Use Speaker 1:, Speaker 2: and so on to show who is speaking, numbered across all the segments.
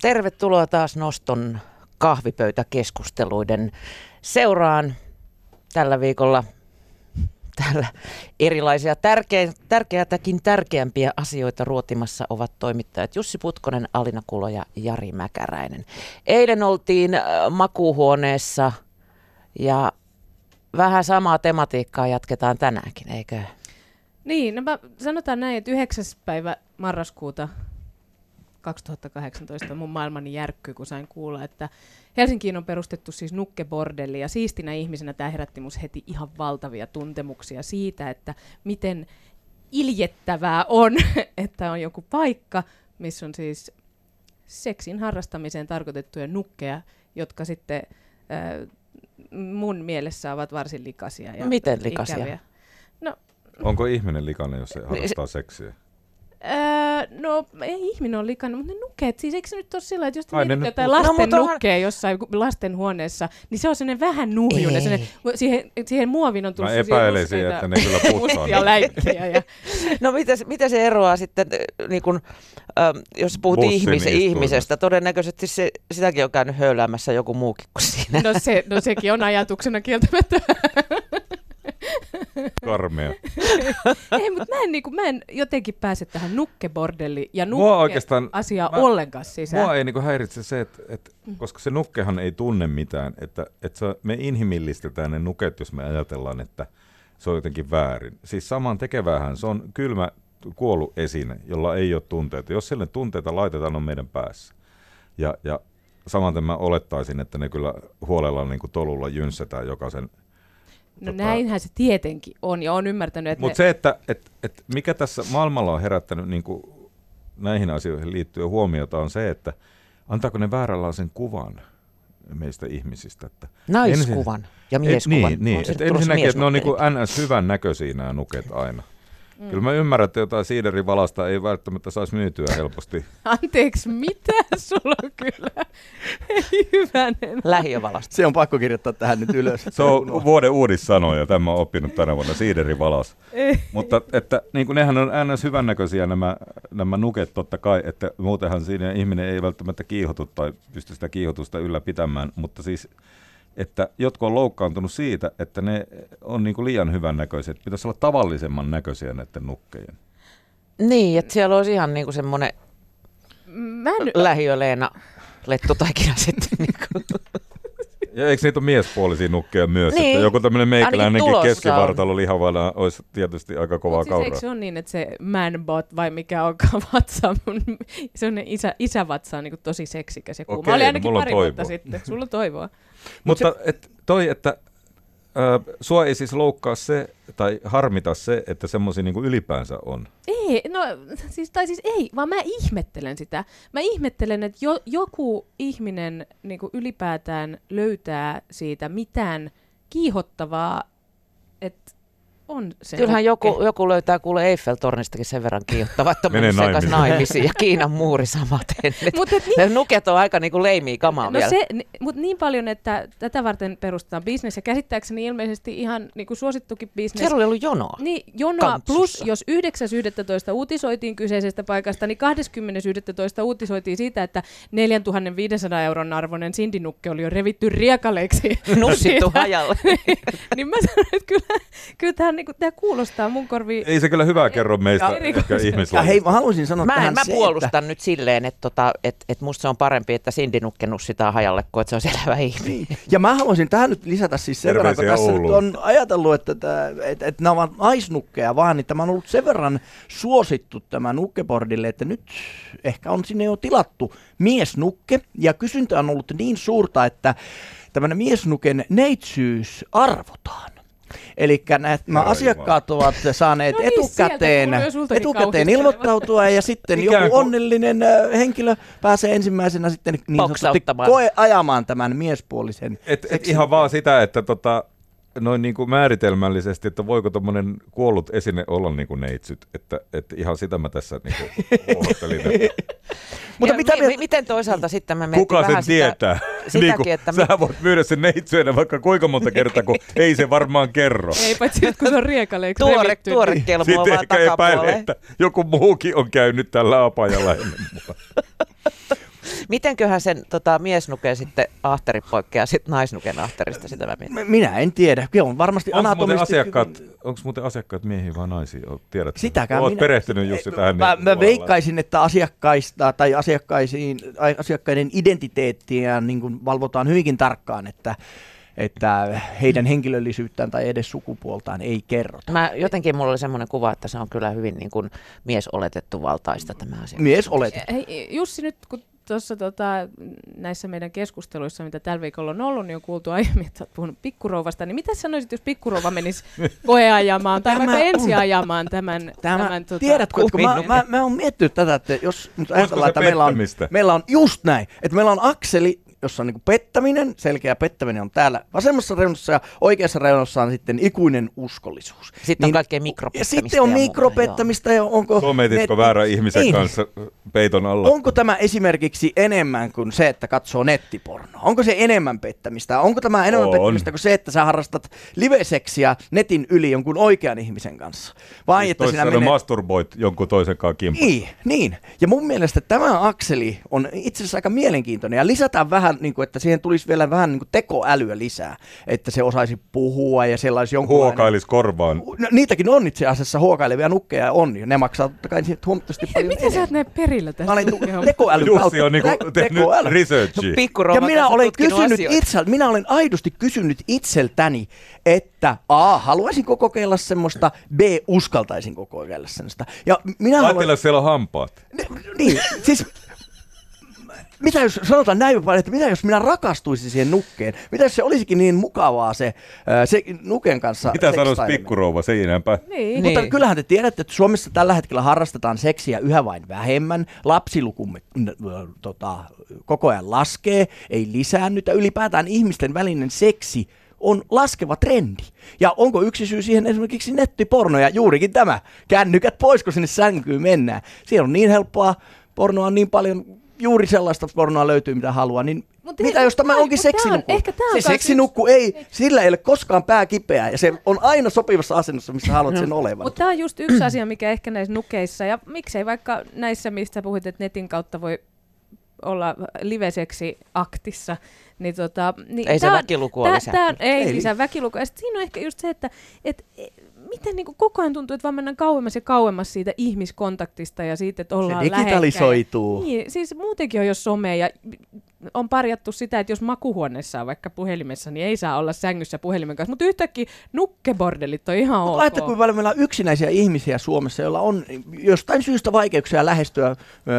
Speaker 1: Tervetuloa taas Noston kahvipöytäkeskusteluiden seuraan. Tällä viikolla täällä erilaisia tärkeä, tärkeätäkin tärkeämpiä asioita ruotimassa ovat toimittajat Jussi Putkonen, Alina Kulo ja Jari Mäkäräinen. Eilen oltiin äh, makuuhuoneessa ja vähän samaa tematiikkaa jatketaan tänäänkin, eikö?
Speaker 2: Niin, no mä sanotaan näin, että 9. päivä marraskuuta 2018 mun maailmani järkky, kun sain kuulla, että Helsinkiin on perustettu siis nukkebordelli ja siistinä ihmisenä tämä herätti mus heti ihan valtavia tuntemuksia siitä, että miten iljettävää on, että on joku paikka, missä on siis seksin harrastamiseen tarkoitettuja nukkeja, jotka sitten äh, mun mielessä ovat varsin likaisia. Ja
Speaker 1: Miten likaisia?
Speaker 2: Ikäviä. No,
Speaker 3: Onko ihminen likainen, jos se harrastaa seksiä?
Speaker 2: Öö, no ei ihminen ole likannut, mutta ne nukeet, siis eikö se nyt ole sillä, että jos
Speaker 3: nyt
Speaker 2: jotain lasten
Speaker 1: No, onhan-
Speaker 2: nukkeja jossain lastenhuoneessa, niin se on sellainen vähän nuhjunen, sellainen, siihen, siihen muoviin on tullut
Speaker 3: Mä epäilisin, että ne kyllä
Speaker 2: mustia läikkiä. Ja,
Speaker 1: No mitä, se- mitä se eroaa sitten, niin kun, ähm, jos puhut ihmis, ihmisestä, todennäköisesti se, sitäkin on käynyt höyläämässä joku muukin kuin siinä.
Speaker 2: no, se, no sekin on ajatuksena kieltämättä.
Speaker 3: Karmea.
Speaker 2: ei, mutta mä en, niin kuin, mä en jotenkin pääse tähän nukkebordelli ja
Speaker 3: Mua
Speaker 2: nukke
Speaker 3: oikeastaan-
Speaker 2: asiaa
Speaker 3: mä-
Speaker 2: ollenkaan sisään.
Speaker 3: Mua ei niinku häiritse se, että, että koska se nukkehan ei tunne mitään, että, että se, me inhimillistetään ne nuket, jos me ajatellaan, että se on jotenkin väärin. Siis saman tekevähän se on kylmä kuollut esine, jolla ei ole tunteita. Jos sille tunteita laitetaan, on meidän päässä. Ja, ja samaten mä olettaisin, että ne kyllä huolella niin kuin tolulla jynssätään jokaisen
Speaker 2: No
Speaker 3: tota-
Speaker 2: näinhän se tietenkin on, ja on ymmärtänyt, että
Speaker 3: Mutta
Speaker 2: ne,
Speaker 3: se, että et, et mikä tässä maailmalla on herättänyt niin kuin näihin asioihin liittyen huomiota, on se, että antaako ne vääränlaisen kuvan meistä ihmisistä. Että
Speaker 1: Naiskuvan ja mieskuvan.
Speaker 3: Niin, niin
Speaker 1: On
Speaker 3: että
Speaker 1: sinne tulossa
Speaker 3: ensinnäkin, että ne on niin kuin ns. hyvän näköisiä nämä nuket aina. Mm. Kyllä mä ymmärrän, että jotain siiderivalasta ei välttämättä saisi myytyä helposti.
Speaker 2: anteeksi, mitä sulla on kyllä? Ei hyvänen.
Speaker 1: Lähiövalasta.
Speaker 4: Se on pakko kirjoittaa tähän nyt ylös.
Speaker 3: Se on vuoden uudissanoja, tämä on oppinut tänä vuonna, siiderivalas.
Speaker 2: Ei.
Speaker 3: Mutta että, niin kuin nehän on ns. hyvännäköisiä nämä, nämä nuket totta kai, että muutenhan siinä ihminen ei välttämättä kiihotu tai pysty sitä kiihotusta ylläpitämään, mutta siis että jotkut on loukkaantunut siitä, että ne on niin kuin liian hyvännäköiset. Pitäisi olla tavallisemman näköisiä näiden nukkejen.
Speaker 1: Niin, että siellä olisi ihan niinku semmoinen
Speaker 2: Mä en,
Speaker 1: lähiöleena lettutaikina sitten. Niinku.
Speaker 3: Ja eikö niitä ole miespuolisia nukkeja myös?
Speaker 1: Niin.
Speaker 3: Että joku tämmöinen
Speaker 1: Ainakin
Speaker 3: meikäläinenkin keskivartalo lihavana olisi tietysti aika kovaa
Speaker 2: Mut siis
Speaker 3: kauraa.
Speaker 2: eikö se on niin, että se manbot vai mikä onkaan vatsa, mun, se on isä, isävatsa on niin tosi seksikäs ja kuuma.
Speaker 3: Okei,
Speaker 2: Oli
Speaker 3: no
Speaker 2: ainakin
Speaker 3: mulla on
Speaker 2: pari vuotta sitten. Sulla on toivoa.
Speaker 3: Mutta et, toi, että sua ei siis loukkaa se, tai harmita se, että semmoisia niin ylipäänsä on.
Speaker 2: Ei, no siis, tai siis ei, vaan mä ihmettelen sitä. Mä ihmettelen, että jo, joku ihminen niin ylipäätään löytää siitä mitään kiihottavaa, että on se
Speaker 1: Kyllähän joku, joku löytää kuule Eiffel-tornistakin sen verran kiihottava, että
Speaker 3: Mene
Speaker 1: on sekas
Speaker 3: naimisiin.
Speaker 1: naimisiin ja Kiinan muuri samaten.
Speaker 2: Mut et niin,
Speaker 1: Ne nuket on aika niinku leimii kamaa
Speaker 2: No
Speaker 1: vielä.
Speaker 2: se, mutta niin paljon, että tätä varten perustetaan bisnes ja käsittääkseni ilmeisesti ihan niin kuin suosittukin bisnes.
Speaker 1: Siellä oli ollut jonoa.
Speaker 2: Niin, jonoa
Speaker 1: Kampsussa.
Speaker 2: plus, jos 9.11. uutisoitiin kyseisestä paikasta, niin 20.11. uutisoitiin siitä, että 4500 euron arvoinen sindinukke oli jo revitty riekaleiksi.
Speaker 1: Nussittu
Speaker 2: Siitä-
Speaker 1: hajalle.
Speaker 2: niin mä sanoin, että kyllä, kyllä tämä, niin tämä kuulostaa mun korviin.
Speaker 3: Ei se kyllä hyvää kerro meistä
Speaker 2: Ja
Speaker 4: Ja
Speaker 3: ihmislajista.
Speaker 4: hei, mä haluaisin sanoa
Speaker 1: Mä, en,
Speaker 4: tähän
Speaker 1: mä
Speaker 4: se,
Speaker 1: puolustan nyt silleen, että tota, et, et musta se on parempi, että sindinukke nussitaan hajalle, kuin että se on selvä ihminen.
Speaker 4: Niin. Ja mä haluaisin tähän nyt lisätä siis sen verran, kun tässä nyt on ajatellut, että, että, että, että nämä ovat naisnukkeja vaan, niin tämä on ollut sen verran suosittu tämä nukkebordille, että nyt ehkä on sinne jo tilattu miesnukke, ja kysyntä on ollut niin suurta, että tämmöinen miesnuken neitsyys arvotaan. Eli nämä asiakkaat ovat saaneet
Speaker 2: No niin,
Speaker 4: etukäteen, etukäteen ilmoittautua ja sitten
Speaker 3: Ikään
Speaker 4: joku
Speaker 3: kuin-
Speaker 4: onnellinen henkilö pääsee ensimmäisenä sitten niin sanotusti koe ajamaan tämän miespuolisen
Speaker 3: Et, et ihan vaan sitä, että tota, noin niin kuin määritelmällisesti, että voiko tuommoinen kuollut esine olla niin kuin neitsyt, että, että ihan sitä mä tässä niin kuin
Speaker 4: Mutta mitä
Speaker 1: mi- mi- miten toisaalta sitten mä mietin
Speaker 3: kuka sen
Speaker 1: vähän
Speaker 3: tietää.
Speaker 1: Sitä,
Speaker 3: niin
Speaker 1: sitäkin,
Speaker 3: kuin,
Speaker 1: että
Speaker 3: Sä voit myydä sen neitsyenä vaikka kuinka monta kertaa, kun ei se varmaan kerro.
Speaker 2: Ei paitsi, että kun se on riekaleiksi
Speaker 1: tuore,
Speaker 2: revitty.
Speaker 1: tuore
Speaker 2: niin-
Speaker 1: kelmo on
Speaker 3: Sitten
Speaker 1: vaan
Speaker 3: ehkä epäilee,
Speaker 1: takapuoleen.
Speaker 3: että joku muukin on käynyt tällä apajalla ennen mua.
Speaker 1: Mitenköhän sen tota, miesnuken sitten ahteri poikkeaa sit naisnuken ahterista, sitä mä mietin.
Speaker 4: Minä en tiedä. Se on varmasti
Speaker 3: Onko muuten, asiakkaat, onko muuten asiakkaat miehiä vai naisia? Oot- Tiedätkö?
Speaker 4: Sitäkään
Speaker 3: Olet
Speaker 4: minä-
Speaker 3: perehtynyt Jussi tähän.
Speaker 4: Mä,
Speaker 3: niin
Speaker 4: mä veikkaisin, että asiakkaista tai asiakkaisiin, ai- asiakkaiden identiteettiä niin kuin valvotaan hyvinkin tarkkaan, että, että heidän henkilöllisyyttään tai edes sukupuoltaan ei kerrota.
Speaker 1: Mä, jotenkin mulla oli semmoinen kuva, että se on kyllä hyvin niin kuin miesoletettu valtaista tämä asia.
Speaker 4: Mies olet.
Speaker 2: Hei, Jussi, nyt kun tuossa tota, näissä meidän keskusteluissa, mitä tällä viikolla on ollut, niin on kuultu aiemmin, että olet puhunut pikkurouvasta, niin mitä sanoisit, jos pikkurouva menisi koeajamaan tai vaikka ensiajamaan tämän,
Speaker 4: Tämä,
Speaker 2: tämän tota,
Speaker 4: tiedätkö, että kun mä, mä, mä oon miettinyt tätä, että jos nyt ajatellaan, että meillä on, meillä on just näin, että meillä on akseli, jossa on niin pettäminen, selkeä pettäminen on täällä vasemmassa reunassa ja oikeassa reunassa on sitten ikuinen uskollisuus.
Speaker 1: Sitten on
Speaker 4: Niin-
Speaker 1: kaikkea
Speaker 4: Ja
Speaker 1: mikropettämistä.
Speaker 4: sitten on
Speaker 1: ja
Speaker 4: mikropettämistä ja onko...
Speaker 3: Sometitko
Speaker 4: netti-
Speaker 3: väärän ihmisen
Speaker 4: Niin.
Speaker 3: kanssa peiton alla?
Speaker 4: Onko tämä esimerkiksi enemmän kuin se, että katsoo nettipornoa? Onko se enemmän pettämistä? Onko tämä enemmän
Speaker 3: On.
Speaker 4: pettämistä kuin se, että sä harrastat liveseksiä netin yli jonkun oikean ihmisen kanssa? Vai
Speaker 3: Siis
Speaker 4: että sinä menet...
Speaker 3: masturboit jonkun toisen kanssa kimppuun.
Speaker 4: Niin, niin. Ja mun mielestä tämä akseli on itse asiassa aika mielenkiintoinen. Ja lisätään vähän, niin kuin, että siihen tulisi vielä vähän niin kuin tekoälyä lisää. Että se osaisi puhua ja sellaisi jonkunlainen...
Speaker 3: Huokailis korvaan.
Speaker 4: No, niitäkin on itse asiassa huokailevia nukkeja on. Ja ne maksaa totta kai huomattavasti paljon
Speaker 2: Miten sä oot näin perillä tästä?
Speaker 4: Mä olen tekoälyn
Speaker 3: Jussi
Speaker 4: kautta.
Speaker 3: on niinku tehnyt
Speaker 4: tekoäly.
Speaker 3: researchia.
Speaker 1: Pikkurouva
Speaker 4: Ja minä olen kysynyt
Speaker 1: asioita.
Speaker 4: itse, minä olen aidosti kysynyt itseltäni, että A, haluaisinko kokeilla semmoista, B, uskaltaisinko kokeilla semmoista. Ja minä haluan...
Speaker 3: Ajattele, siellä on hampaat.
Speaker 4: Niin, siis mitä jos, sanotaan näin paljon, että mitä jos minä rakastuisin siihen nukkeen? Mitä jos se olisikin niin mukavaa se, ää, se nuken kanssa
Speaker 3: Mitä sanoisi pikkurouva, se ei enempää.
Speaker 2: Niin.
Speaker 4: Mutta
Speaker 1: Niin.
Speaker 4: kyllähän te tiedätte, että Suomessa tällä hetkellä harrastetaan seksiä yhä vain vähemmän. Lapsilukumme tota, koko ajan laskee, ei lisäännyt ja ylipäätään ihmisten välinen seksi on laskeva trendi. Ja onko yksi syy siihen esimerkiksi nettiporno ja juurikin tämä, kännykät pois, kun sinne sänkyyn mennään. Siellä on niin helppoa, pornoa on niin paljon, juuri sellaista pornoa löytyy mitä haluaa, niin
Speaker 2: Mut
Speaker 4: mitä
Speaker 2: ei-
Speaker 4: jos tämä
Speaker 2: tää-
Speaker 4: onkin
Speaker 2: tää
Speaker 4: seksinukku?
Speaker 2: tää on
Speaker 4: Se seksinukku ei, sillä ei ole koskaan pää kipeää ja se on aina sopivassa asennossa, missä haluat sen olevan.
Speaker 2: Mutta tämä on just yksi asia, mikä ehkä näissä nukeissa, ja miksei vaikka näissä, mistä puhuit, että netin kautta voi olla liveseksi aktissa, niin tota... Niin
Speaker 1: Ei se
Speaker 2: tää on-
Speaker 1: väkilukua
Speaker 2: tää,
Speaker 1: lisää.
Speaker 2: tää on, ei,
Speaker 4: Ei
Speaker 2: lisää väkilukua. Ja siinä on ehkä just se, että et, miten niinku koko ajan tuntuu, että vaan mennään kauemmas ja kauemmas siitä ihmiskontaktista ja siitä, että ollaan
Speaker 4: Se digitalisoituu.
Speaker 2: lähekkäin. Niin, siis muutenkin on jo some ja on parjattu sitä, että jos makuhuoneessa on vaikka puhelimessa, niin ei saa olla sängyssä puhelimen kanssa. Mutta yhtäkkiä nukkebordellit on ihan ok.
Speaker 4: Laita, kuinka paljon meillä on yksinäisiä ihmisiä Suomessa, joilla on jostain syystä vaikeuksia lähestyä.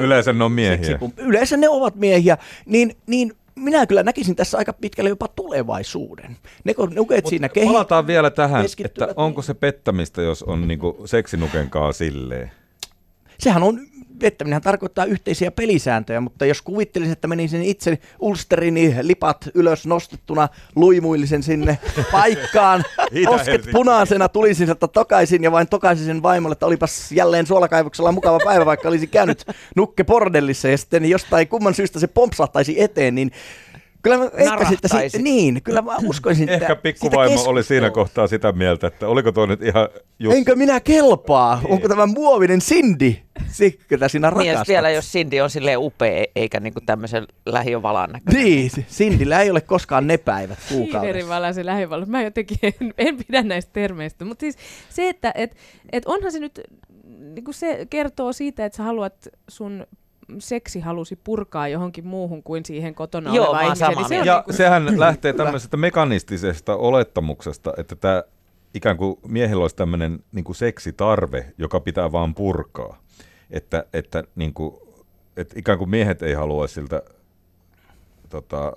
Speaker 3: Yleensä ne on miehiä.
Speaker 4: seksikum- Yleensä ne ovat miehiä. Niin, niin minä kyllä näkisin tässä aika pitkälle jopa tulevaisuuden. Ne kun nuket siinä kehittyvät.
Speaker 3: Palataan vielä tähän, että onko se pettämistä, jos on niinku seksinuken kanssa silleen.
Speaker 4: Sehän on, vettäminenhän tarkoittaa yhteisiä pelisääntöjä, mutta jos kuvittelisin, että menisin itse ulsterini lipat ylös nostettuna, luimuillisen sinne paikkaan, posket
Speaker 3: Itä-Helsinki.
Speaker 4: punaisena, tulisin sieltä tokaisin ja vain tokaisin sen vaimolle, että olipas jälleen suolakaivoksella mukava päivä, vaikka olisi käynyt nukke bordellissa. Ja sitten jostain kumman syystä se pompsahtaisi eteen, niin Kyllä mä veikkasin, että
Speaker 1: Narahtaisi.
Speaker 4: si- niin, kyllä mä uskoisin, että
Speaker 3: Ehkä pikkuvaimo oli siinä kohtaa sitä mieltä, että oliko tuo nyt ihan just...
Speaker 4: Enkö minä kelpaa? Onko tämä muovinen Cindy? Se, ketä sinä
Speaker 1: Niin, jos
Speaker 4: rakastat.
Speaker 1: vielä jos Cindy on silleen upea, eikä niinku tämmöisen lähiövalan näköinen.
Speaker 4: Niin, Sindillä ei ole koskaan ne päivät kuukaudessa.
Speaker 2: Hiilerivalaisen lähivalus. Mä jotenkin en, en pidä näistä termeistä. Mutta siis se, että et, et onhan se nyt, niin se kertoo siitä, että sä haluat sun seksihalusi purkaa johonkin muuhun kuin siihen kotona
Speaker 1: Joo,
Speaker 2: olevaan ihmiseen.
Speaker 1: samaa
Speaker 2: niin se on
Speaker 3: Ja
Speaker 2: niinku-
Speaker 3: sehän lähtee tämmöisestä mekanistisesta olettamuksesta, että tämä ikään kuin miehellä olisi tämmöinen niin kuin seksitarve, joka pitää vaan purkaa. Että, että, niin kuin, että ikään kuin miehet ei haluaisi siltä tota,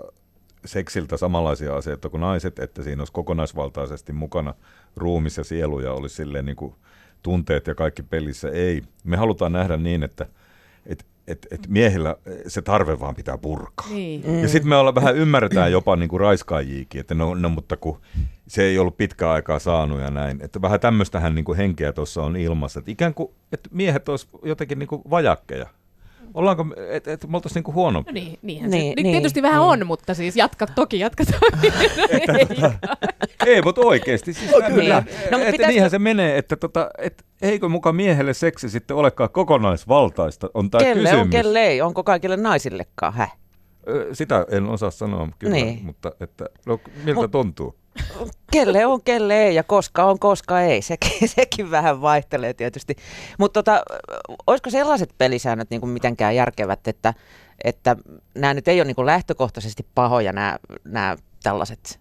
Speaker 3: seksiltä samanlaisia asioita kuin naiset, että siinä olisi kokonaisvaltaisesti mukana ruumis ja sielu ja olisi silleen niin kuin tunteet ja kaikki pelissä. Ei. Me halutaan nähdä niin, että et, et, et miehillä se tarve vaan pitää purkaa.
Speaker 2: Niin.
Speaker 3: Mm. Ja sitten me olla vähän ymmärretään jopa niin kuin raiskaajiikin, että no, no, mutta kun se ei ollut pitkään aikaa saanut ja näin. Että vähän tämmöistähän niin kuin henkeä tuossa on ilmassa. Että ikään kuin että miehet olisi jotenkin niin kuin vajakkeja. Ollaanko, että et, me oltaisiin niinku huono?
Speaker 2: No niin, niinhän
Speaker 1: Niin,
Speaker 2: se niin,
Speaker 1: niin,
Speaker 2: tietysti vähän
Speaker 1: niin.
Speaker 2: on, mutta siis jatka, toki jatka toki.
Speaker 3: Ei, mutta oikeasti. Siis
Speaker 4: No kyllä.
Speaker 3: et-
Speaker 1: No, mutta
Speaker 3: et,
Speaker 1: pitäisikö-
Speaker 3: niinhän se menee, että tota, et, eikö muka miehelle seksi sitten olekaan kokonaisvaltaista, on tämä
Speaker 1: Kelle
Speaker 3: kysymys.
Speaker 1: on, kelle ei. Onko kaikille naisillekaan? Häh?
Speaker 3: Ö, Sitä en osaa sanoa kyllä,
Speaker 1: Niin.
Speaker 3: mutta että, no, miltä
Speaker 1: Mut-
Speaker 3: tuntuu?
Speaker 1: Kelle on, kelle ei ja koska on, koska ei. Sekin, sekin vähän vaihtelee tietysti. Mutta tota, olisiko sellaiset pelisäännöt niin kuin mitenkään järkevät, että, että nämä nyt ei ole niin kuin lähtökohtaisesti pahoja nämä, nämä tällaiset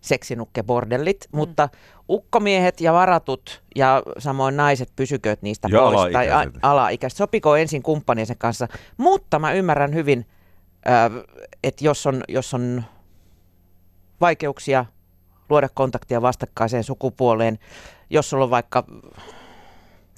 Speaker 1: seksinukkebordellit, mm. mutta ukkomiehet ja varatut ja samoin naiset pysykööt niistä
Speaker 3: Ja
Speaker 1: pois. Tai a,
Speaker 3: alaikäiset.
Speaker 1: Sopiko ensin kumppaniensa kanssa. Mutta mä ymmärrän hyvin, että jos on, jos on vaikeuksia luoda kontaktia vastakkaiseen sukupuoleen, jos sulla on vaikka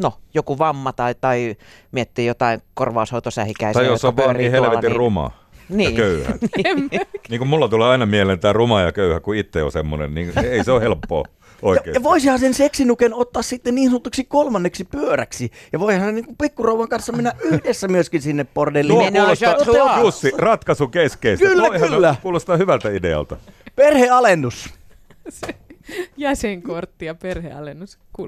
Speaker 1: no, joku vamma tai, tai miettii jotain korvaushoitosähikäisiä,
Speaker 3: Tai jos on vaan niin helvetin
Speaker 1: tuolla,
Speaker 3: ruma ja
Speaker 1: Niin.
Speaker 3: köyhä. niin kuin mulla tulee aina mieleen tämä ruma ja köyhä, kun itse on semmoinen, niin ei se ole helppoa
Speaker 4: Ja,
Speaker 3: oikeasti.
Speaker 4: ja voisihan sen seksinuken ottaa sitten niin sanotuksi kolmanneksi pyöräksi. Ja voihan niin kuin pikkurouvan kanssa mennä yhdessä myöskin sinne bordelliin.
Speaker 3: Tuo kuulostaa. Jussi, ratkaisu keskeistä.
Speaker 4: Kyllä,
Speaker 3: Toihan
Speaker 4: kyllä.
Speaker 3: Kuulostaa hyvältä idealta.
Speaker 4: Perhealennus.
Speaker 2: Jäsenkortti ja perhealennus.